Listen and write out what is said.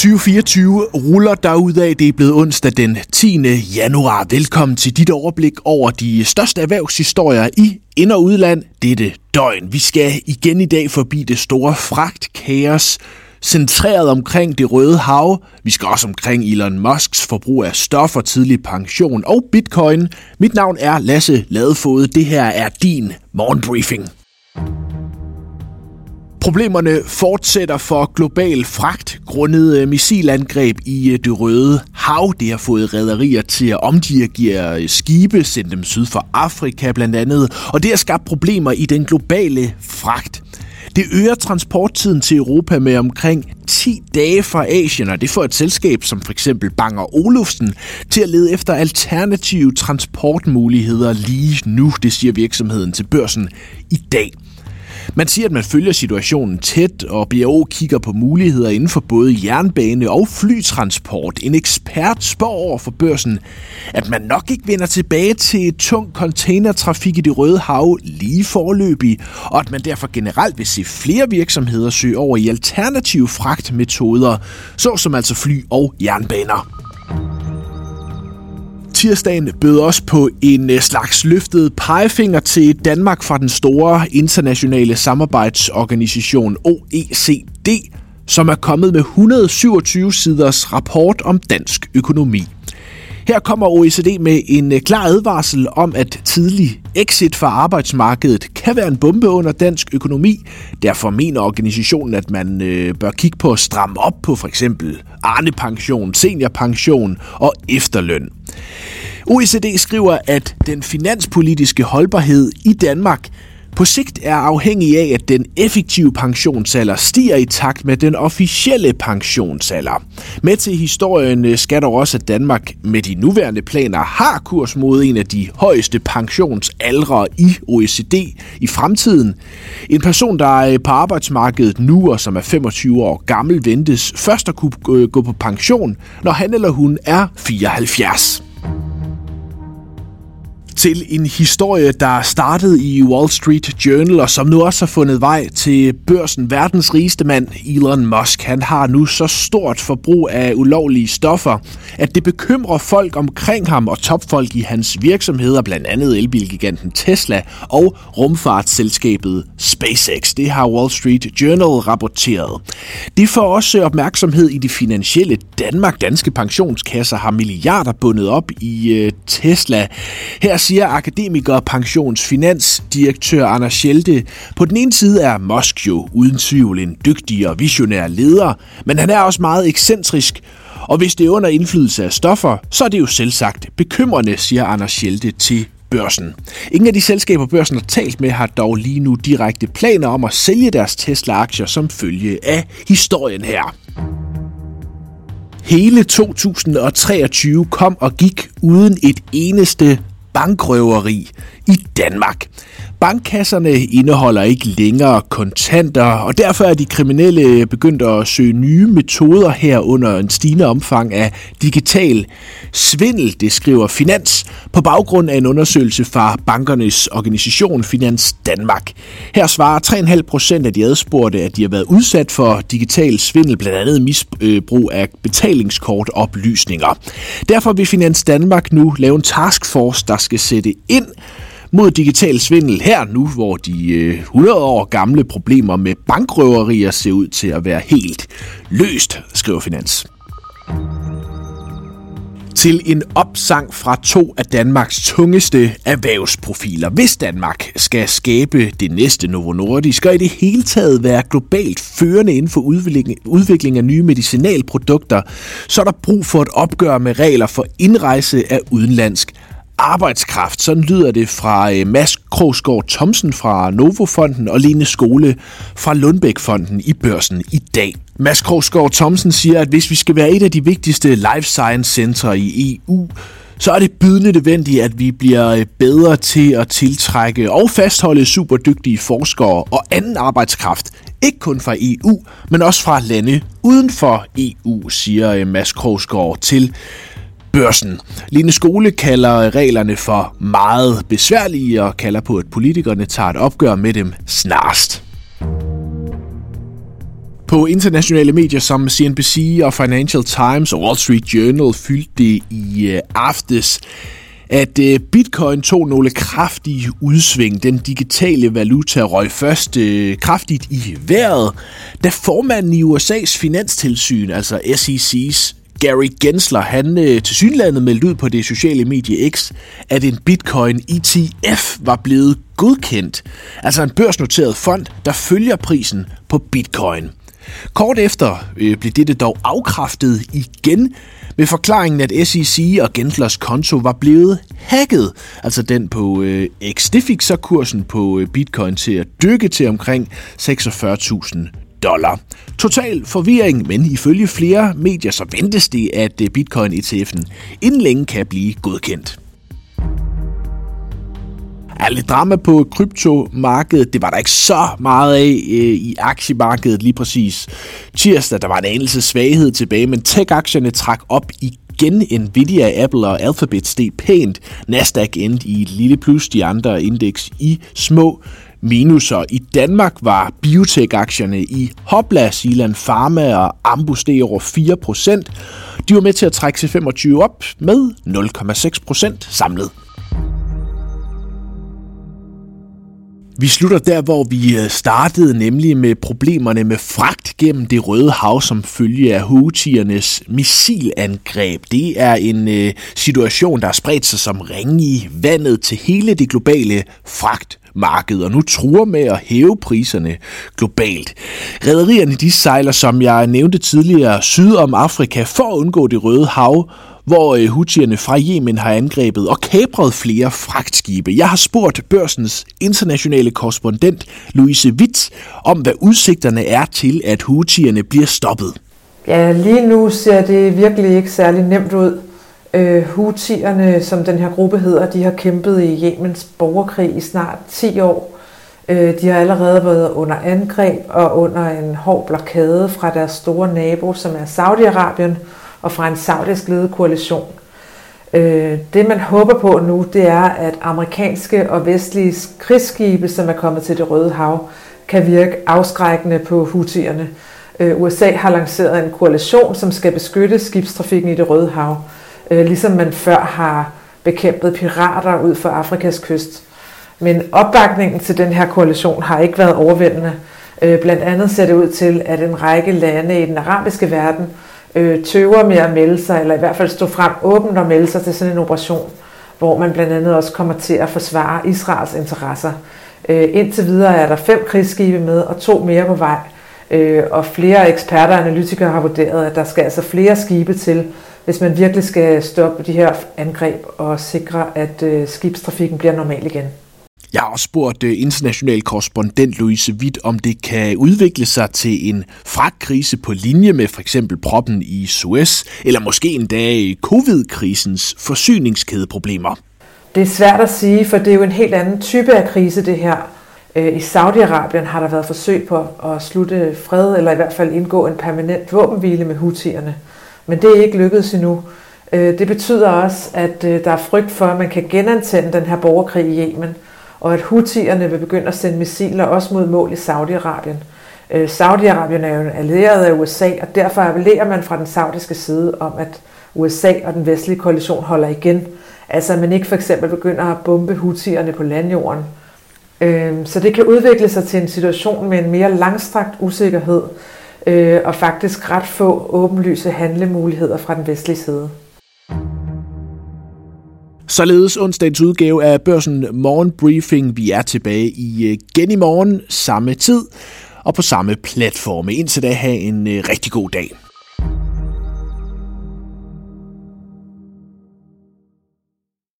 2024 ruller af. Det er blevet onsdag den 10. januar. Velkommen til dit overblik over de største erhvervshistorier i ind- og udland dette døgn. Vi skal igen i dag forbi det store fragtkaos, centreret omkring det røde hav. Vi skal også omkring Elon Musks forbrug af stoffer, tidlig pension og bitcoin. Mit navn er Lasse Ladefod. Det her er din morgenbriefing. Problemerne fortsætter for global fragt grundet øh, missilangreb i øh, det røde hav. Det har fået rædderier til at omdirigere øh, skibe, sende dem syd for Afrika blandt andet, og det har skabt problemer i den globale fragt. Det øger transporttiden til Europa med omkring 10 dage fra Asien, og det får et selskab som for eksempel Banger Olufsen til at lede efter alternative transportmuligheder lige nu, det siger virksomheden til børsen i dag. Man siger, at man følger situationen tæt, og BAO kigger på muligheder inden for både jernbane og flytransport. En ekspert spår over for børsen, at man nok ikke vender tilbage til tung containertrafik i det røde hav lige forløbig, og at man derfor generelt vil se flere virksomheder søge over i alternative fragtmetoder, såsom altså fly og jernbaner tirsdagen bød også på en øh, slags løftet pegefinger til Danmark fra den store internationale samarbejdsorganisation OECD, som er kommet med 127 siders rapport om dansk økonomi. Her kommer OECD med en øh, klar advarsel om, at tidlig exit fra arbejdsmarkedet kan være en bombe under dansk økonomi. Derfor mener organisationen, at man øh, bør kigge på at stramme op på for eksempel Arne-pension, seniorpension og efterløn. OECD skriver, at den finanspolitiske holdbarhed i Danmark på sigt er afhængig af, at den effektive pensionsalder stiger i takt med den officielle pensionsalder. Med til historien øh, skal dog også, at Danmark med de nuværende planer har kurs mod en af de højeste pensionsaldre i OECD i fremtiden. En person, der er på arbejdsmarkedet nu og som er 25 år gammel, ventes først at kunne øh, gå på pension, når han eller hun er 74 til en historie, der startede i Wall Street Journal, og som nu også har fundet vej til børsen. Verdens rigeste mand, Elon Musk, han har nu så stort forbrug af ulovlige stoffer, at det bekymrer folk omkring ham og topfolk i hans virksomheder, blandt andet elbilgiganten Tesla og rumfartsselskabet SpaceX. Det har Wall Street Journal rapporteret. Det får også opmærksomhed i det finansielle Danmark. Danske pensionskasser har milliarder bundet op i øh, Tesla. Her siger akademiker og pensionsfinansdirektør Anders Schelte. På den ene side er Musk jo uden tvivl en dygtig og visionær leder, men han er også meget ekscentrisk, og hvis det er under indflydelse af stoffer, så er det jo selvsagt bekymrende, siger Anders Schelte til børsen. Ingen af de selskaber, børsen har talt med, har dog lige nu direkte planer om at sælge deres Tesla-aktier som følge af historien her. Hele 2023 kom og gik uden et eneste bankrøveri i Danmark. Bankkasserne indeholder ikke længere kontanter, og derfor er de kriminelle begyndt at søge nye metoder her under en stigende omfang af digital svindel, det skriver Finans, på baggrund af en undersøgelse fra bankernes organisation Finans Danmark. Her svarer 3,5 procent af de adspurgte, at de har været udsat for digital svindel, blandt andet misbrug øh, af betalingskortoplysninger. Derfor vil Finans Danmark nu lave en taskforce, der skal sætte ind mod digital svindel her nu, hvor de øh, 100 år gamle problemer med bankrøverier ser ud til at være helt løst, skriver Finans til en opsang fra to af Danmarks tungeste erhvervsprofiler. Hvis Danmark skal skabe det næste Novo Nordisk og i det hele taget være globalt førende inden for udvikling, udvikling af nye medicinalprodukter, så er der brug for et opgør med regler for indrejse af udenlandsk arbejdskraft. Sådan lyder det fra øh, Mads Krogsgaard Thomsen fra Novofonden og Lene Skole fra Lundbækfonden i børsen i dag. Mads Krogsgaard Thomsen siger, at hvis vi skal være et af de vigtigste life science centre i EU, så er det bydende nødvendigt, at vi bliver øh, bedre til at tiltrække og fastholde superdygtige forskere og anden arbejdskraft. Ikke kun fra EU, men også fra lande uden for EU, siger øh, Mads Krogsgaard til børsen. Line Skole kalder reglerne for meget besværlige og kalder på, at politikerne tager et opgør med dem snarst. På internationale medier som CNBC og Financial Times og Wall Street Journal fyldte det i øh, aftes, at øh, bitcoin tog nogle kraftige udsving. Den digitale valuta røg først øh, kraftigt i vejret, da formanden i USA's finanstilsyn, altså SEC's Gary Gensler, han øh, til synlandet meldte ud på det sociale medie X, at en bitcoin ETF var blevet godkendt. Altså en børsnoteret fond, der følger prisen på bitcoin. Kort efter øh, blev dette dog afkræftet igen med forklaringen, at SEC og Gentlers konto var blevet hacket. Altså den på øh, X. Det fik så kursen på øh, bitcoin til at dykke til omkring 46.000 dollar. Total forvirring, men ifølge flere medier så ventes det, at øh, bitcoin-ETF'en inden længe kan blive godkendt er lidt drama på kryptomarkedet. Det var der ikke så meget af øh, i aktiemarkedet lige præcis. Tirsdag, der var en anelse svaghed tilbage, men tech-aktierne trak op igen. Nvidia, Apple og Alphabet steg pænt. Nasdaq endte i et lille plus, de andre indeks i små minuser. I Danmark var biotech-aktierne i Hopla, Silan Pharma og Ambus det over 4%. De var med til at trække til 25 op med 0,6% samlet. Vi slutter der, hvor vi øh, startede, nemlig med problemerne med fragt gennem det Røde Hav som følge af Houthiernes missilangreb. Det er en øh, situation, der har spredt sig som ringe i vandet til hele det globale fragt marked, og nu truer med at hæve priserne globalt. Rederierne de sejler, som jeg nævnte tidligere, syd om Afrika for at undgå det Røde Hav, hvor øh, Houthierne hutierne fra Yemen har angrebet og kapret flere fragtskibe. Jeg har spurgt børsens internationale korrespondent Louise Witt om, hvad udsigterne er til, at hutierne bliver stoppet. Ja, lige nu ser det virkelig ikke særlig nemt ud. Øh, Houthierne, som den her gruppe hedder, de har kæmpet i Jemens borgerkrig i snart 10 år. Øh, de har allerede været under angreb og under en hård blokade fra deres store nabo, som er Saudi-Arabien, og fra en saudisk ledet koalition. Øh, det man håber på nu, det er, at amerikanske og vestlige krigsskibe, som er kommet til det Røde Hav, kan virke afskrækkende på hutierne. Øh, USA har lanceret en koalition, som skal beskytte skibstrafikken i det Røde Hav, øh, ligesom man før har bekæmpet pirater ud for Afrikas kyst. Men opbakningen til den her koalition har ikke været overvældende. Øh, blandt andet ser det ud til, at en række lande i den arabiske verden øh, tøver med at melde sig, eller i hvert fald stå frem åbent og melde sig til sådan en operation, hvor man blandt andet også kommer til at forsvare Israels interesser. Øh, indtil videre er der fem krigsskibe med, og to mere på vej. Øh, og flere eksperter og analytikere har vurderet, at der skal altså flere skibe til, hvis man virkelig skal stoppe de her angreb og sikre, at øh, skibstrafikken bliver normal igen. Jeg har også spurgt øh, international korrespondent Louise Witt, om det kan udvikle sig til en fragtkrise på linje med for eksempel proppen i Suez, eller måske endda covid-krisens forsyningskædeproblemer. Det er svært at sige, for det er jo en helt anden type af krise, det her. Øh, I Saudi-Arabien har der været forsøg på at slutte fred, eller i hvert fald indgå en permanent våbenhvile med hutierne. Men det er ikke lykkedes endnu. Øh, det betyder også, at øh, der er frygt for, at man kan genantænde den her borgerkrig i Yemen – og at hutierne vil begynde at sende missiler også mod mål i Saudi-Arabien. Øh, Saudi-Arabien er jo en allieret af USA, og derfor appellerer man fra den saudiske side om, at USA og den vestlige koalition holder igen. Altså at man ikke for eksempel begynder at bombe hutierne på landjorden. Så det kan udvikle sig til en situation med en mere langstrakt usikkerhed, øh, og faktisk ret få åbenlyse handlemuligheder fra den vestlige side. Således onsdagens udgave af Børsen Morgen Briefing. Vi er tilbage øh, igen i morgen samme tid og på samme platforme. Indtil da have en øh, rigtig god dag.